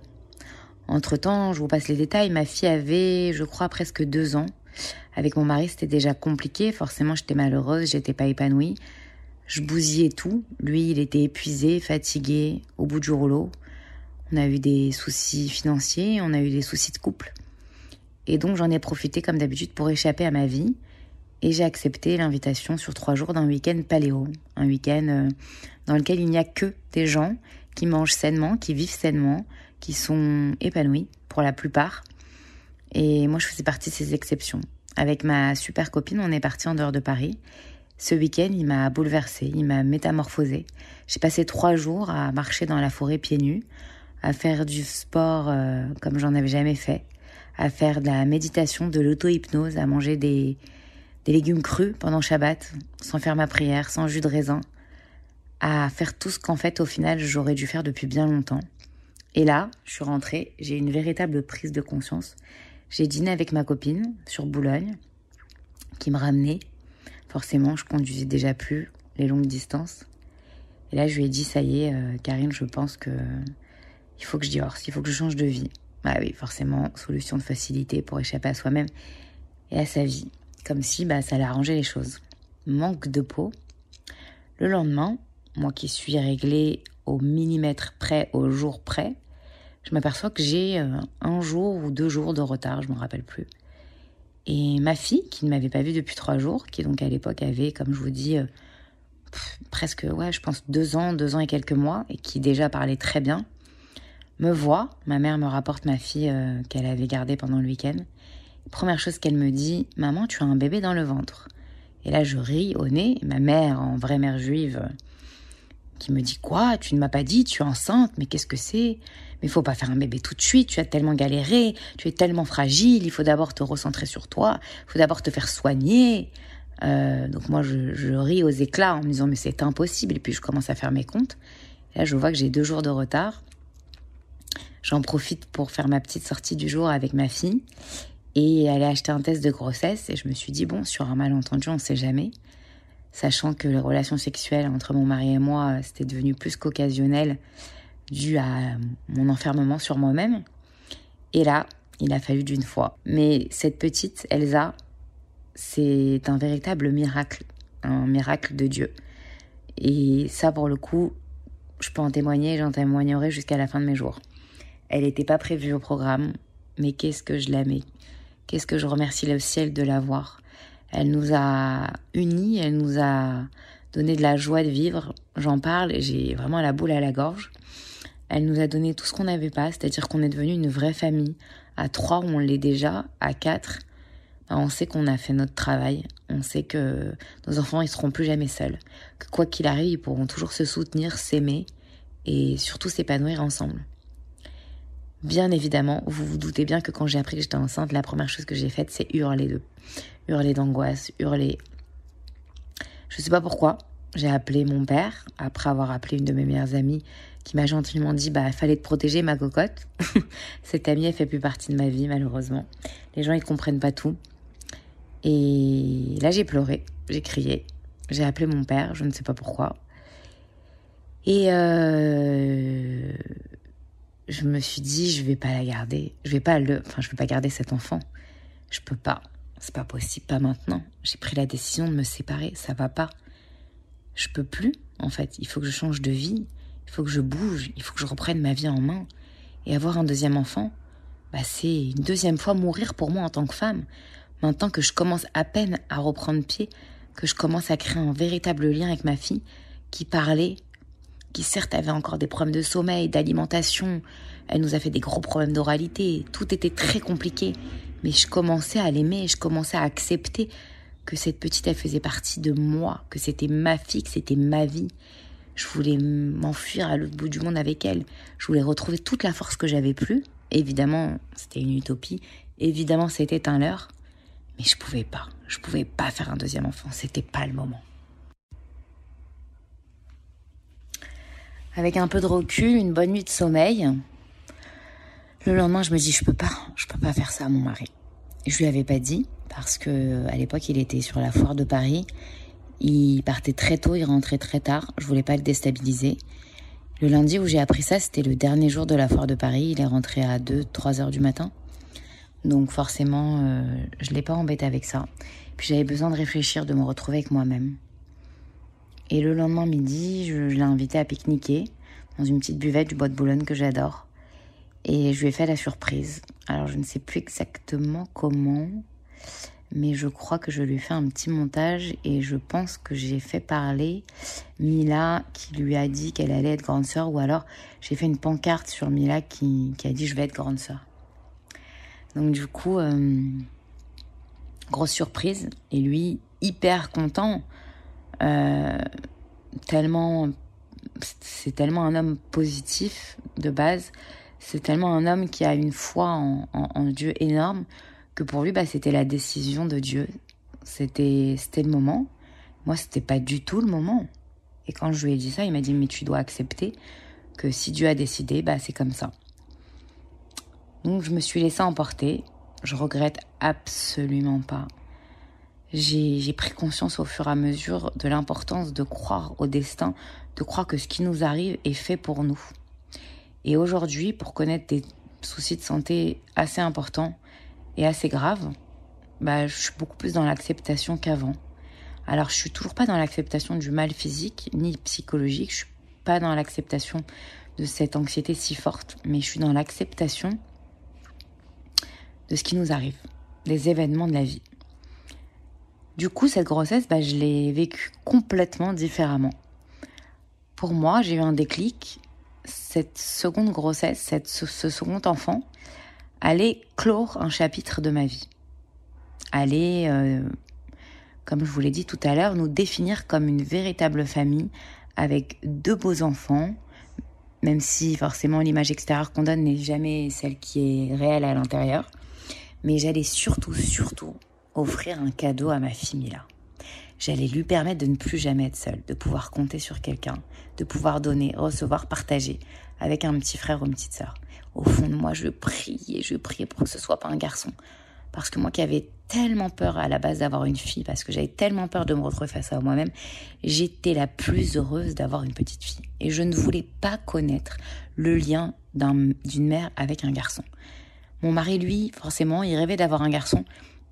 B: Entre-temps, je vous passe les détails, ma fille avait, je crois, presque deux ans. Avec mon mari, c'était déjà compliqué. Forcément, j'étais malheureuse, j'étais pas épanouie. Je bousillais tout. Lui, il était épuisé, fatigué, au bout du rouleau. On a eu des soucis financiers, on a eu des soucis de couple. Et donc, j'en ai profité comme d'habitude pour échapper à ma vie. Et j'ai accepté l'invitation sur trois jours d'un week-end paléo. Un week-end euh, dans lequel il n'y a que des gens qui mangent sainement, qui vivent sainement, qui sont épanouis pour la plupart. Et moi, je faisais partie de ces exceptions. Avec ma super copine, on est parti en dehors de Paris. Ce week-end, il m'a bouleversée, il m'a métamorphosée. J'ai passé trois jours à marcher dans la forêt pieds nus, à faire du sport euh, comme j'en avais jamais fait, à faire de la méditation, de l'auto-hypnose, à manger des, des légumes crus pendant Shabbat, sans faire ma prière, sans jus de raisin, à faire tout ce qu'en fait, au final, j'aurais dû faire depuis bien longtemps. Et là, je suis rentrée, j'ai une véritable prise de conscience. J'ai dîné avec ma copine sur Boulogne, qui me ramenait. Forcément, je conduisais déjà plus les longues distances. Et là, je lui ai dit, ça y est, euh, Karine, je pense que il faut que je divorce, il faut que je change de vie. Bah oui, forcément, solution de facilité pour échapper à soi-même et à sa vie. Comme si bah, ça allait arranger les choses. Manque de peau. Le lendemain, moi qui suis réglée au millimètre près, au jour près, je m'aperçois que j'ai euh, un jour ou deux jours de retard, je ne me rappelle plus. Et ma fille, qui ne m'avait pas vue depuis trois jours, qui donc à l'époque avait, comme je vous dis, euh, presque, ouais, je pense deux ans, deux ans et quelques mois, et qui déjà parlait très bien, me voit, ma mère me rapporte ma fille euh, qu'elle avait gardée pendant le week-end. Première chose qu'elle me dit, maman, tu as un bébé dans le ventre. Et là, je ris au nez. Ma mère, en vraie mère juive, qui me dit quoi Tu ne m'as pas dit, tu es enceinte, mais qu'est-ce que c'est? Mais faut pas faire un bébé tout de suite. Tu as tellement galéré, tu es tellement fragile. Il faut d'abord te recentrer sur toi. Il faut d'abord te faire soigner. Euh, donc moi, je, ris aux éclats en me disant mais c'est impossible. Et puis je commence à faire mes comptes. Là, je vois que j'ai deux jours de retard. J'en profite pour faire ma petite sortie du jour avec ma fille et aller acheter un test de grossesse. Et je me suis dit, bon, sur un malentendu, on ne sait jamais. Sachant que les relations sexuelles entre mon mari et moi, c'était devenu plus qu'occasionnel dû à mon enfermement sur moi-même. Et là, il a fallu d'une fois. Mais cette petite Elsa, c'est un véritable miracle, un miracle de Dieu. Et ça, pour le coup, je peux en témoigner, j'en témoignerai jusqu'à la fin de mes jours. Elle n'était pas prévue au programme, mais qu'est-ce que je l'aimais. Qu'est-ce que je remercie le ciel de l'avoir. Elle nous a unis, elle nous a donné de la joie de vivre. J'en parle j'ai vraiment la boule à la gorge. Elle nous a donné tout ce qu'on n'avait pas, c'est-à-dire qu'on est devenu une vraie famille. À trois, on l'est déjà. À quatre, ben, on sait qu'on a fait notre travail. On sait que nos enfants, ils seront plus jamais seuls. Que quoi qu'il arrive, ils pourront toujours se soutenir, s'aimer et surtout s'épanouir ensemble. Bien évidemment, vous vous doutez bien que quand j'ai appris que j'étais enceinte, la première chose que j'ai faite, c'est hurler de, hurler d'angoisse, hurler. Je sais pas pourquoi. J'ai appelé mon père après avoir appelé une de mes meilleures amies qui m'a gentiment dit bah fallait te protéger ma cocotte. <laughs> Cette amie elle fait plus partie de ma vie malheureusement. Les gens ils comprennent pas tout. Et là j'ai pleuré, j'ai crié, j'ai appelé mon père, je ne sais pas pourquoi. Et euh, je me suis dit, je vais pas la garder. Je vais pas le, enfin, je vais pas garder cet enfant. Je peux pas. C'est pas possible, pas maintenant. J'ai pris la décision de me séparer. Ça va pas. Je peux plus, en fait. Il faut que je change de vie. Il faut que je bouge. Il faut que je reprenne ma vie en main. Et avoir un deuxième enfant, bah, c'est une deuxième fois mourir pour moi en tant que femme. Maintenant que je commence à peine à reprendre pied, que je commence à créer un véritable lien avec ma fille qui parlait qui certes avait encore des problèmes de sommeil, d'alimentation. Elle nous a fait des gros problèmes d'oralité. Tout était très compliqué. Mais je commençais à l'aimer, je commençais à accepter que cette petite, elle faisait partie de moi, que c'était ma fille, que c'était ma vie. Je voulais m'enfuir à l'autre bout du monde avec elle. Je voulais retrouver toute la force que j'avais plus. Évidemment, c'était une utopie. Évidemment, c'était un leurre. Mais je pouvais pas. Je pouvais pas faire un deuxième enfant. C'était pas le moment. Avec un peu de recul, une bonne nuit de sommeil. Le lendemain, je me dis, je peux pas, je peux pas faire ça à mon mari. Je lui avais pas dit parce que à l'époque, il était sur la foire de Paris. Il partait très tôt, il rentrait très tard. Je voulais pas le déstabiliser. Le lundi où j'ai appris ça, c'était le dernier jour de la foire de Paris. Il est rentré à 2, 3 heures du matin. Donc forcément, euh, je l'ai pas embêté avec ça. Puis j'avais besoin de réfléchir, de me retrouver avec moi-même. Et le lendemain midi, je, l'ai invité à pique-niquer dans une petite buvette du bois de Boulogne que j'adore. Et je lui ai fait la surprise. Alors je ne sais plus exactement comment, mais je crois que je lui ai fait un petit montage et je pense que j'ai fait parler Mila qui lui a dit qu'elle allait être grande sœur ou alors j'ai fait une pancarte sur Mila qui, a dit je vais être grande sœur. Donc du coup, euh, grosse surprise et lui hyper content euh, tellement, c'est tellement un homme positif de base. C'est tellement un homme qui a une foi en, Dieu énorme que pour lui, bah, c'était la décision de Dieu. C'était, c'était le moment. Moi, c'était pas du tout le moment. Et quand je lui ai dit ça, il m'a dit mais tu dois accepter que si Dieu a décidé, bah c'est comme ça. Donc je me suis laissée emporter. Je regrette absolument pas j'ai pris conscience au fur et à mesure de l'importance de croire au destin, de croire que ce qui nous arrive est fait pour nous. Et aujourd'hui, pour connaître des soucis de santé assez importants et assez graves, bah, je suis beaucoup plus dans l'acceptation qu'avant. Alors, je suis toujours pas dans l'acceptation du mal physique ni psychologique. Je suis pas dans l'acceptation de cette anxiété si forte, mais je suis dans l'acceptation de ce qui nous arrive, des événements de la vie. Du coup, cette grossesse, bah, je l'ai vécue complètement différemment. Pour moi, j'ai eu un déclic cette seconde grossesse, cette, ce second enfant, allait clore un chapitre de ma vie. Allait, euh, comme je vous l'ai dit tout à l'heure, nous définir comme une véritable famille avec deux beaux enfants, même si forcément l'image extérieure qu'on donne n'est jamais celle qui est réelle à l'intérieur. Mais j'allais surtout, surtout offrir un cadeau à ma fille Mila. J'allais lui permettre de ne plus jamais être seule, de pouvoir compter sur quelqu'un, de pouvoir donner, recevoir, partager avec un petit frère ou une petite sœur. Au fond de moi, je priais, je priais pour que ce soit pas un garçon. Parce que moi qui avais tellement peur à la base d'avoir une fille, parce que j'avais tellement peur de me retrouver face à moi-même, j'étais la plus heureuse d'avoir une petite fille. Et je ne voulais pas connaître le lien d'une mère avec un garçon. Mon mari, lui, forcément, il rêvait d'avoir un garçon,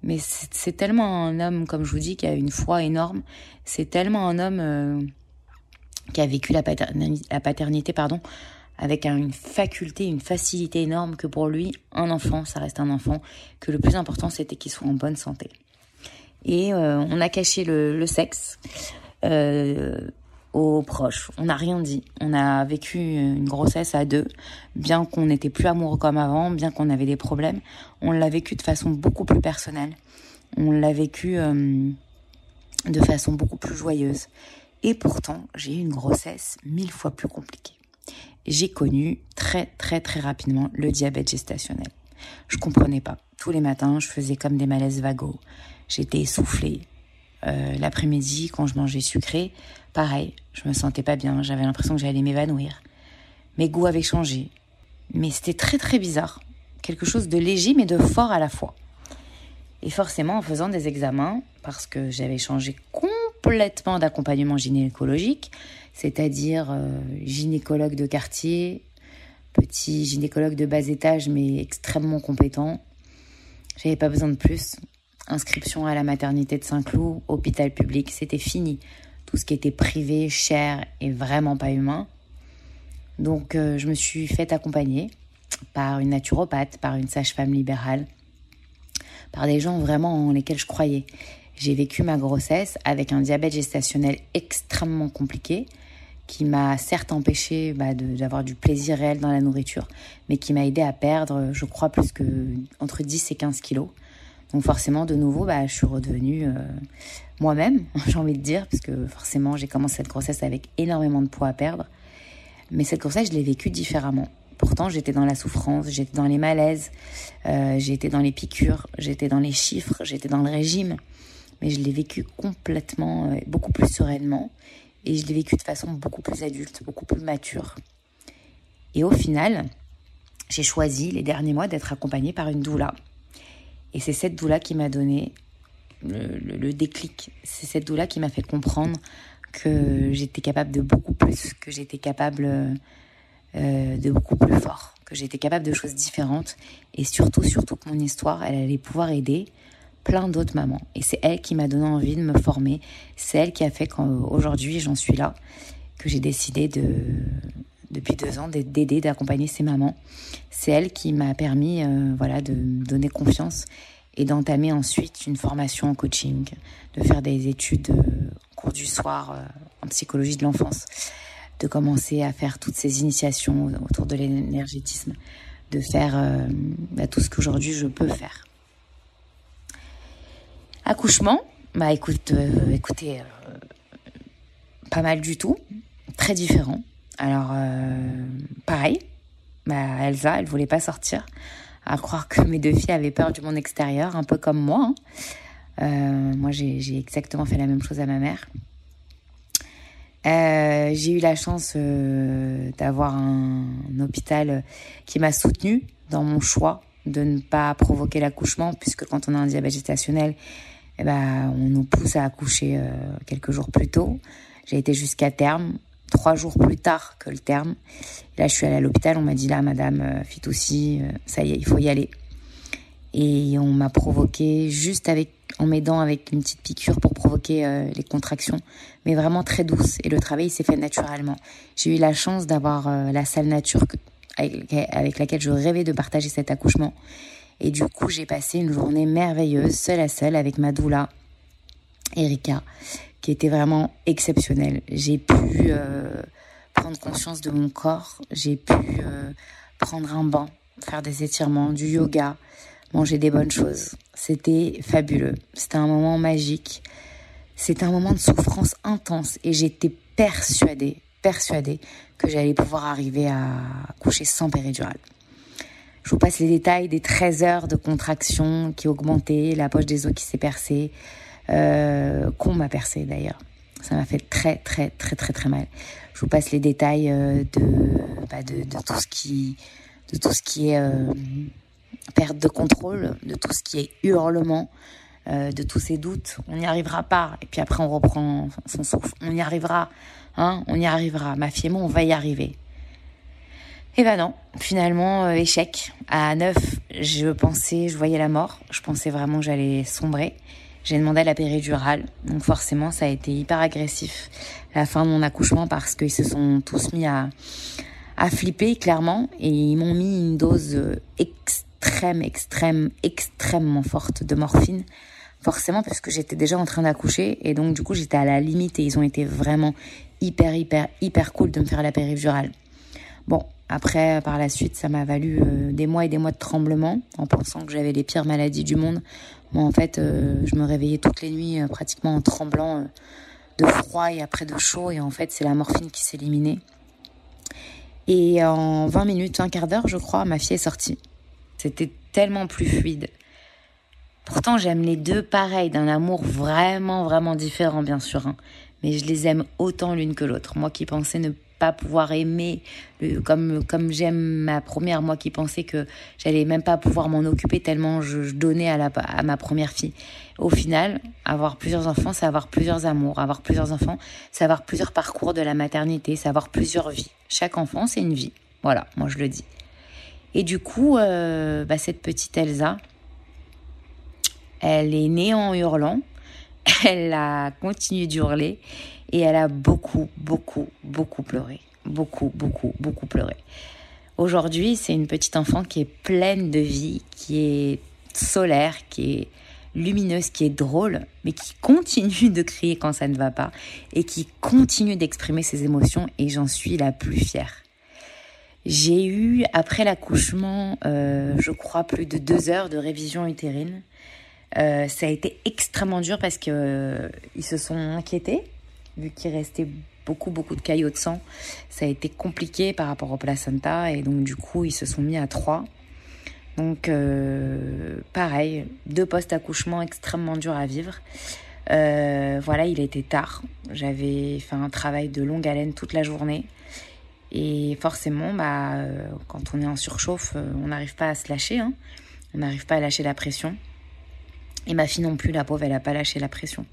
B: mais c'est tellement un homme, comme je vous dis, qui a une foi énorme. C'est tellement un homme euh, qui a vécu la, paternité, pardon, avec une faculté, une facilité énorme que pour lui, un enfant, ça reste un enfant, que le plus important, c'était qu'il soit en bonne santé. Et euh, on a caché le, sexe euh, aux proches. On n'a rien dit. On a vécu une grossesse à deux, bien qu'on n'était plus amoureux comme avant, bien qu'on avait des problèmes. On l'a vécu de façon beaucoup plus personnelle. On l'a vécu euh, de façon beaucoup plus joyeuse. Et pourtant, j'ai eu une grossesse mille fois plus compliquée. J'ai connu très très très rapidement le diabète gestationnel. Je comprenais pas. Tous les matins, je faisais comme des malaises vagos. J'étais essoufflée. Euh, l'après-midi, quand je mangeais sucré, pareil, je me sentais pas bien. J'avais l'impression que j'allais m'évanouir. Mes goûts avaient changé. Mais c'était très très bizarre. Quelque chose de léger mais de fort à la fois. Et forcément, en faisant des examens, parce que j'avais changé complètement d'accompagnement gynécologique, c'est-à-dire euh, gynécologue de quartier, petit gynécologue de bas étage mais extrêmement compétent. J'avais pas besoin de plus. Inscription à la maternité de Saint-Cloud, hôpital public, c'était fini. Tout ce qui était privé, cher et vraiment pas humain. Donc euh, je me suis fait accompagner par une naturopathe, par une sage-femme libérale, par des gens vraiment en lesquels je croyais. J'ai vécu ma grossesse avec un diabète gestationnel extrêmement compliqué qui m'a certes empêché bah, d'avoir du plaisir réel dans la nourriture, mais qui m'a aidé à perdre, je crois, plus que entre 10 et 15 kilos. Donc forcément, de nouveau, bah, je suis redevenue euh, moi-même, <laughs> j'ai envie de dire, parce que forcément, j'ai commencé cette grossesse avec énormément de poids à perdre. Mais cette grossesse, je l'ai vécue différemment. Pourtant, j'étais dans la souffrance, j'étais dans les malaises, euh, j'étais dans les piqûres, j'étais dans les chiffres, j'étais dans le régime. Mais je l'ai vécu complètement, euh, beaucoup plus sereinement. Et je l'ai vécu de façon beaucoup plus adulte, beaucoup plus mature. Et au final, j'ai choisi les derniers mois d'être accompagnée par une doula. Et c'est cette doula qui m'a donné le, déclic. C'est cette doula qui m'a fait comprendre que j'étais capable de beaucoup plus, que j'étais capable euh, de beaucoup plus fort, que j'étais capable de choses différentes. Et surtout, surtout que mon histoire, elle allait pouvoir aider plein d'autres mamans. Et c'est elle qui m'a donné envie de me former. C'est elle qui a fait qu'aujourd'hui j'en suis là, que j'ai décidé de, depuis deux ans d'aider, d'accompagner ces mamans. C'est elle qui m'a permis euh, voilà, de me donner confiance et d'entamer ensuite une formation en coaching, de faire des études euh, au cours du soir euh, en psychologie de l'enfance, de commencer à faire toutes ces initiations autour de l'énergétisme, de faire bah, tout ce qu'aujourd'hui je peux faire. Accouchement, bah écoute, écoutez, pas mal du tout, très différent. Alors, euh, pareil, bah, Elsa, elle voulait pas sortir, à croire que mes deux filles avaient peur du monde extérieur, un peu comme moi. Hein. moi, j'ai exactement fait la même chose à ma mère. j'ai eu la chance d'avoir un, hôpital qui m'a soutenue dans mon choix de ne pas provoquer l'accouchement, puisque quand on a un diabète gestationnel, eh ben, on nous pousse à accoucher euh, quelques jours plus tôt. J'ai été jusqu'à terme, trois jours plus tard que le terme. là, je suis allée à l'hôpital, on m'a dit là, madame euh, Fitoussi, euh, ça y est, il faut y aller. Et on m'a provoqué juste avec, en m'aidant avec une petite piqûre pour provoquer euh, les contractions, mais vraiment très douce. Et le travail s'est fait naturellement. J'ai eu la chance d'avoir la salle nature avec, laquelle je rêvais de partager cet accouchement. Et du coup, j'ai passé une journée merveilleuse, seule à seule, avec ma doula, Erika, qui était vraiment exceptionnelle. J'ai pu euh, prendre conscience de mon corps. J'ai pu euh, prendre un bain, faire des étirements, du yoga, manger des bonnes choses. C'était fabuleux. C'était un moment magique. C'était un moment de souffrance intense et j'étais persuadée, persuadée que j'allais pouvoir arriver à coucher sans péridurale. Je vous passe les détails des 13 heures de contraction qui augmentaient, la poche des os qui s'est percée, euh, qu'on m'a percé d'ailleurs. Ça m'a fait très très très très très mal. Je vous passe les détails euh, bah, de, de, tout ce qui de tout ce qui est euh, perte de contrôle, de tout ce qui est hurlement, de tous ces doutes. On n'y arrivera pas. Et puis après on reprend son souffle. On y arrivera. Hein on y arrivera. Ma fille et moi on va y arriver. Et eh ben non, finalement échec. À 9, je pensais, je voyais la mort. Je pensais vraiment que j'allais sombrer. J'ai demandé la péridurale, donc forcément ça a été hyper agressif la fin de mon accouchement parce qu'ils se sont tous mis à, à flipper clairement et ils m'ont mis une dose extrême, extrême, extrêmement forte de morphine. Forcément parce que j'étais déjà en train d'accoucher et donc du coup j'étais à la limite et ils ont été vraiment hyper, hyper, hyper cool de me faire la péridurale. Bon, après, par la suite, ça m'a valu euh, des mois et des mois de tremblements en pensant que j'avais les pires maladies du monde. Moi, en fait, euh, je me réveillais toutes les nuits euh, pratiquement en tremblant de froid et après de chaud. Et en fait, c'est la morphine qui s'éliminait. Et en 20 minutes, un quart d'heure, je crois, ma fille est sortie. C'était tellement plus fluide. Pourtant, j'aime les deux pareils, d'un amour vraiment, vraiment différent, bien sûr. Hein. Mais je les aime autant l'une que l'autre. Moi qui pensais ne pas pouvoir aimer comme comme j'aime ma première moi qui pensais que j'allais même pas pouvoir m'en occuper tellement je, donnais à la à ma première fille. Au final avoir plusieurs enfants c'est avoir plusieurs amours. Avoir plusieurs enfants c'est avoir plusieurs parcours de la maternité c'est avoir plusieurs vies. Chaque enfant c'est une vie. Voilà moi je le dis. Et du coup euh, bah, cette petite Elsa elle est née en hurlant. <laughs> Elle a continué d'hurler et elle a beaucoup, beaucoup, beaucoup pleuré. Beaucoup, beaucoup, beaucoup pleuré. Aujourd'hui, c'est une petite enfant qui est pleine de vie, qui est solaire, qui est lumineuse, qui est drôle, mais qui continue de crier quand ça ne va pas et qui continue d'exprimer ses émotions et j'en suis la plus fière. J'ai eu, après l'accouchement, euh, je crois, plus de deux heures de révision utérine. Euh, ça a été extrêmement dur parce que euh, se sont inquiétés vu qu'il restait beaucoup beaucoup de caillots de sang. Ça a été compliqué par rapport au placenta et donc du coup ils se sont mis à trois. Donc euh, pareil, deux postes accouchement extrêmement durs à vivre. voilà, il était tard. J'avais fait un travail de longue haleine toute la journée. Et forcément, bah, quand on est en surchauffe, on n'arrive pas à se lâcher. Hein. On n'arrive pas à lâcher la pression. Et ma fille non plus, la pauvre, elle n'a pas lâché la pression.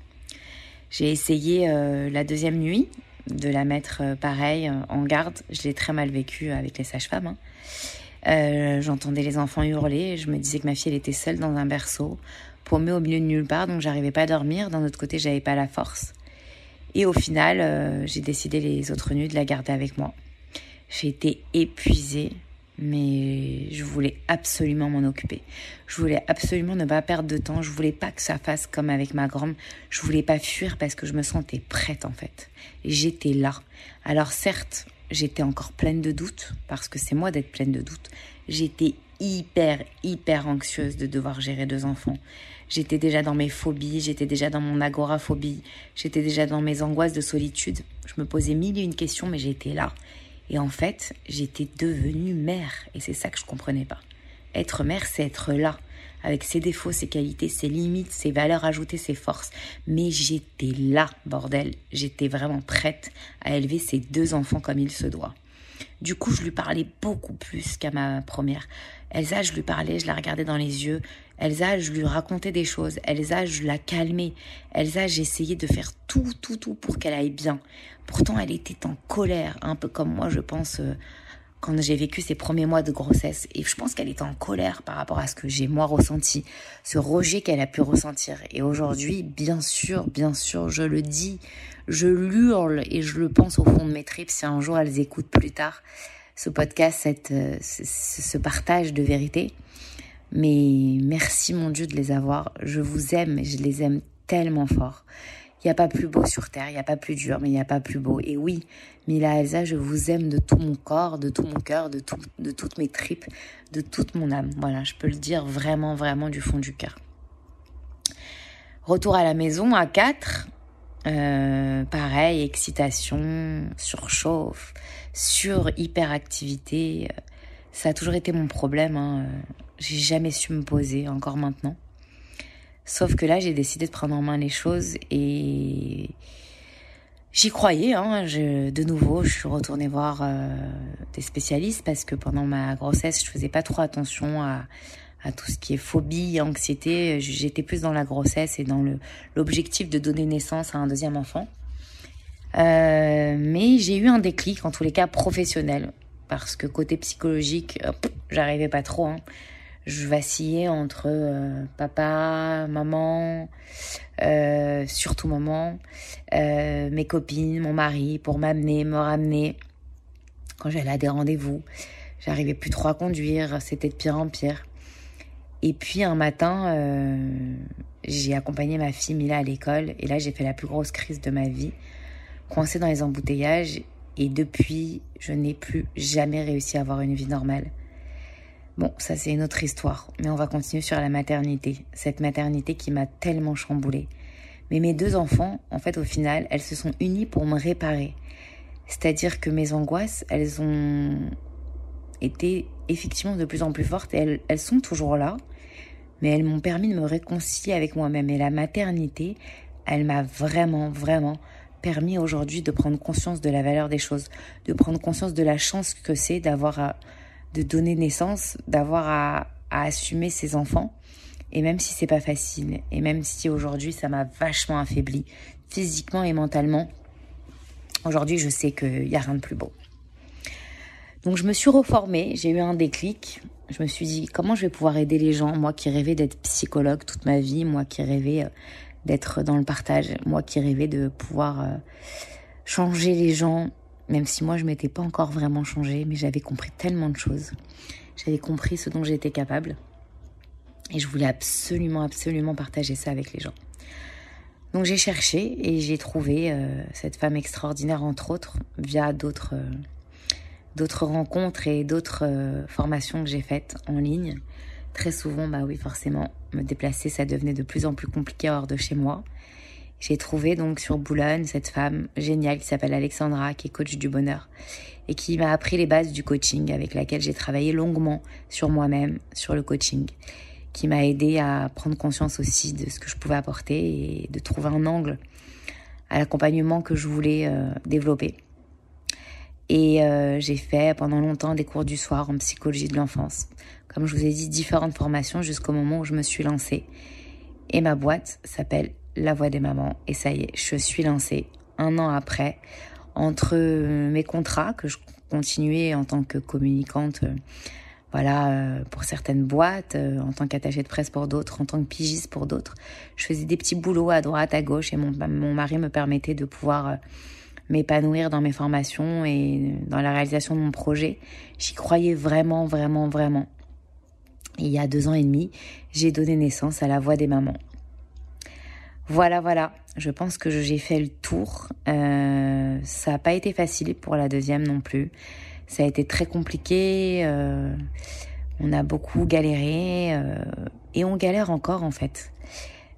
B: J'ai essayé euh, la deuxième nuit de la mettre euh, pareil euh, en garde. Je l'ai très mal vécu avec les sages-femmes. Hein. J'entendais les enfants hurler. Je me disais que ma fille, elle était seule dans un berceau, paumée au milieu de nulle part, donc j'arrivais pas à dormir. D'un autre côté, j'avais pas la force. Et au final, j'ai décidé les autres nuits de la garder avec moi. J'ai été épuisée, mais je voulais absolument m'en occuper. Je voulais absolument ne pas perdre de temps. Je voulais pas que ça fasse comme avec ma grande. Je voulais pas fuir parce que je me sentais prête en fait. J'étais là. Alors certes, j'étais encore pleine de doutes parce que c'est moi d'être pleine de doutes. J'étais hyper hyper anxieuse de devoir gérer deux enfants. J'étais déjà dans mes phobies, j'étais déjà dans mon agoraphobie, j'étais déjà dans mes angoisses de solitude. Je me posais mille et une questions, mais j'étais là. Et en fait, j'étais devenue mère. Et c'est ça que je comprenais pas. Être mère, c'est être là, avec ses défauts, ses qualités, ses limites, ses valeurs ajoutées, ses forces. Mais j'étais là, bordel. J'étais vraiment prête à élever ces deux enfants comme il se doit. Du coup, je lui parlais beaucoup plus qu'à ma première. Elsa, je lui parlais, je la regardais dans les yeux. Elsa, je lui racontais des choses. Elsa, je la calmais. Elsa, j'essayais de faire tout, tout, tout pour qu'elle aille bien. Pourtant, elle était en colère, un peu comme moi, je pense, euh, quand j'ai vécu ces premiers mois de grossesse. Et je pense qu'elle était en colère par rapport à ce que j'ai moi ressenti, ce rejet qu'elle a pu ressentir. Et aujourd'hui, bien sûr, bien sûr, je le dis, je l'hurle et je le pense au fond de mes tripes si un jour elles écoutent plus tard ce podcast, cette, euh, ce partage de vérité. Mais merci mon Dieu de les avoir. Je vous aime et je les aime tellement fort. A pas plus beau sur Terre, il n'y a pas plus dur, mais il n'y a pas plus beau. Et oui, Mila Elsa, je vous aime de tout mon corps, de tout mon cœur, de toutes mes tripes, de toute mon âme. Voilà, je peux le dire vraiment, vraiment du fond du cœur. Retour à la maison à 4. Euh, pareil, excitation, surchauffe, sur hyperactivité. Ça a toujours été mon problème. Hein. J'ai jamais su me poser, encore maintenant. Sauf que là, j'ai décidé de prendre en main les choses et j'y croyais. Hein. Je, de nouveau, je suis retournée voir euh, des spécialistes parce que pendant ma grossesse, je faisais pas trop attention à, tout ce qui est phobie, anxiété. J'étais plus dans la grossesse et dans l'objectif de donner naissance à un deuxième enfant. Euh, mais j'ai eu un déclic, en tous les cas professionnel, parce que côté psychologique, j'arrivais pas trop. Hein je vacillais entre euh, papa, maman, euh, surtout maman, euh, mes copines, mon mari, pour m'amener, me ramener. Quand j'allais à des rendez-vous, j'arrivais plus trop à conduire, c'était de pire en pire. Et puis un matin, j'ai accompagné ma fille Mila à l'école et là j'ai fait la plus grosse crise de ma vie, coincée dans les embouteillages et depuis, je n'ai plus jamais réussi à avoir une vie normale. Bon, ça c'est une autre histoire, mais on va continuer sur la maternité, cette maternité qui m'a tellement chamboulée. Mais mes deux enfants, en fait, au final, elles se sont unies pour me réparer. C'est-à-dire que mes angoisses, elles ont été effectivement de plus en plus fortes et elles, elles sont toujours là, mais elles m'ont permis de me réconcilier avec moi-même. Et la maternité, elle m'a vraiment, vraiment permis aujourd'hui de prendre conscience de la valeur des choses, de prendre conscience de la chance que c'est d'avoir de donner naissance, d'avoir à, assumer ses enfants. Et même si c'est pas facile, et même si aujourd'hui ça m'a vachement affaibli, physiquement et mentalement, aujourd'hui je sais qu'il n'y a rien de plus beau. Donc je me suis reformée, j'ai eu un déclic. Je me suis dit comment je vais pouvoir aider les gens, moi qui rêvais d'être psychologue toute ma vie, moi qui rêvais euh, d'être dans le partage, moi qui rêvais de pouvoir euh, changer les gens, même si moi je m'étais pas encore vraiment changée, mais j'avais compris tellement de choses. J'avais compris ce dont j'étais capable. Et je voulais absolument, absolument partager ça avec les gens. Donc j'ai cherché et j'ai trouvé euh, cette femme extraordinaire, entre autres, via d'autres euh, rencontres et d'autres euh, formations que j'ai faites en ligne. Très souvent, bah oui, forcément, me déplacer, ça devenait de plus en plus compliqué hors de chez moi. J'ai trouvé donc sur Boulogne cette femme géniale qui s'appelle Alexandra, qui est coach du bonheur et qui m'a appris les bases du coaching avec laquelle j'ai travaillé longuement sur moi-même, sur le coaching, qui m'a aidé à prendre conscience aussi de ce que je pouvais apporter et de trouver un angle à l'accompagnement que je voulais euh, développer. Et euh, j'ai fait pendant longtemps des cours du soir en psychologie de l'enfance. Comme je vous ai dit, différentes formations jusqu'au moment où je me suis lancée. Et ma boîte s'appelle la voix des mamans. Et ça y est, je suis lancée un an après entre mes contrats que je continuais en tant que communicante. Euh, voilà, euh, pour certaines boîtes, euh, en tant qu'attachée de presse pour d'autres, en tant que pigiste pour d'autres. Je faisais des petits boulots à droite, à gauche et mon, mon mari me permettait de pouvoir m'épanouir dans mes formations et dans la réalisation de mon projet. J'y croyais vraiment, vraiment, vraiment. il y a deux ans et demi, j'ai donné naissance à la voix des mamans. Voilà, voilà. Je pense que j'ai fait le tour. Euh, ça n'a pas été facile pour la deuxième non plus. Ça a été très compliqué. Euh, on a beaucoup galéré euh, et on galère encore en fait.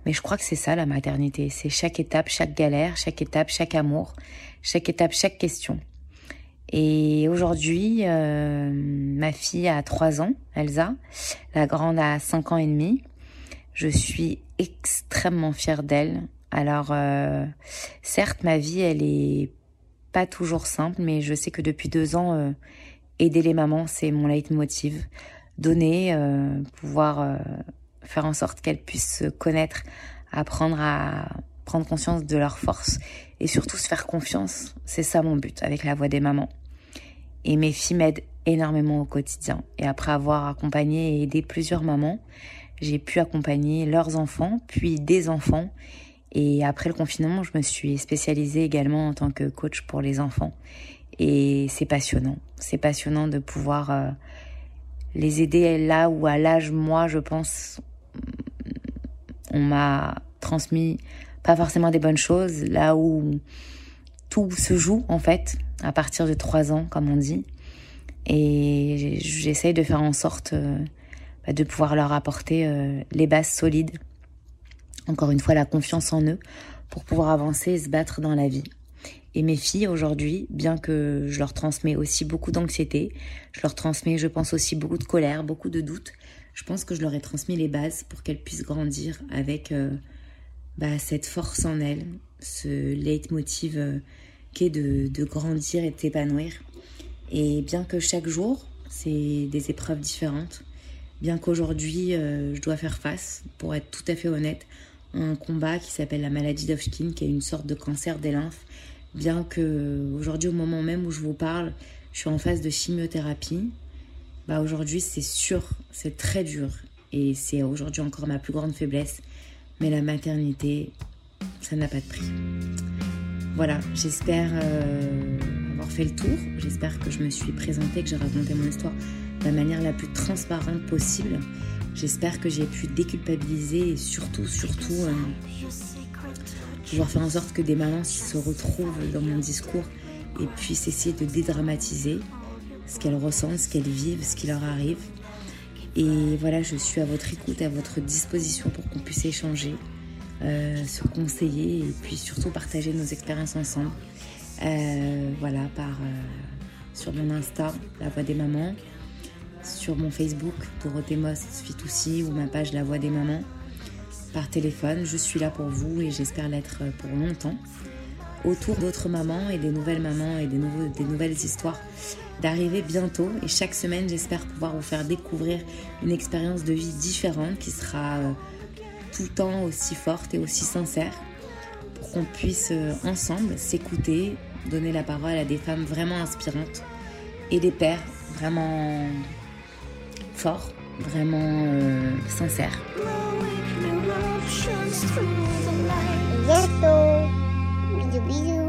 B: Mais je crois que c'est ça la maternité. C'est chaque étape, chaque galère, chaque étape, chaque amour, chaque étape, chaque question. Et aujourd'hui, ma fille a 3 ans, Elsa. La grande a 5 ans et demi. Je suis extrêmement fière d'elle. Alors, euh, certes, ma vie, elle est pas toujours simple, mais je sais que depuis deux ans, euh, aider les mamans, c'est mon leitmotiv. Donner, euh, pouvoir faire en sorte qu'elles puissent se connaître, apprendre à prendre conscience de leurs forces et surtout se faire confiance. C'est ça mon but avec la voix des mamans. Et mes filles m'aident énormément au quotidien. Et après avoir accompagné et aidé plusieurs mamans, j'ai pu accompagner leurs enfants, puis des enfants. Et après le confinement, je me suis spécialisée également en tant que coach pour les enfants. Et c'est passionnant. C'est passionnant de pouvoir euh, les aider là où à l'âge, moi, je pense, on m'a transmis pas forcément des bonnes choses, là où tout se joue en fait à partir de 3 ans, comme on dit. Et j'essaye de faire en sorte euh, de pouvoir leur apporter euh, les bases solides. Encore une fois, la confiance en eux pour pouvoir avancer et se battre dans la vie. Et mes filles aujourd'hui, bien que je leur transmets aussi beaucoup d'anxiété, je leur transmets, je pense aussi beaucoup de colère, beaucoup de doutes, je pense que je leur ai transmis les bases pour qu'elles puissent grandir avec euh, bah, cette force en elles, ce leitmotiv euh, qui est de, de grandir et de s'épanouir. Et bien que chaque jour, c'est des épreuves différentes, bien qu'aujourd'hui, euh, je dois faire face, pour être tout à fait honnête, à un combat qui s'appelle la maladie d'Hofskin, qui est une sorte de cancer des lymphes, bien que aujourd'hui, au moment même où je vous parle, je suis en phase de chimiothérapie, bah aujourd'hui c'est sûr, c'est très dur et c'est aujourd'hui encore ma plus grande faiblesse. Mais la maternité, ça n'a pas de prix. Voilà, j'espère euh, avoir fait le tour. J'espère que je me suis présentée, que j'ai raconté mon histoire de la manière la plus transparente possible. J'espère que j'ai pu déculpabiliser et surtout, surtout, euh, pouvoir faire en sorte que des mamans se retrouvent dans mon discours et puissent essayer de dédramatiser ce qu'elles ressentent, ce qu'elles vivent, ce qui leur arrive. Et voilà, je suis à votre écoute, à votre disposition pour qu'on puisse échanger, euh, se conseiller et puis surtout partager nos expériences ensemble. Euh, voilà, par, sur mon Insta, La Voix des Mamans, sur mon Facebook, Dorothée Most Fitoussi ou ma page La Voix des Mamans, par téléphone. Je suis là pour vous et j'espère l'être pour longtemps. Autour d'autres mamans et des nouvelles mamans et des, des nouvelles histoires d'arriver bientôt et chaque semaine j'espère pouvoir vous faire découvrir une expérience de vie différente qui sera euh, tout le temps aussi forte et aussi sincère pour qu'on puisse euh, ensemble s'écouter, donner la parole à des femmes vraiment inspirantes et des pères vraiment forts, vraiment euh, sincères.
A: Bientôt. Bisous bisous.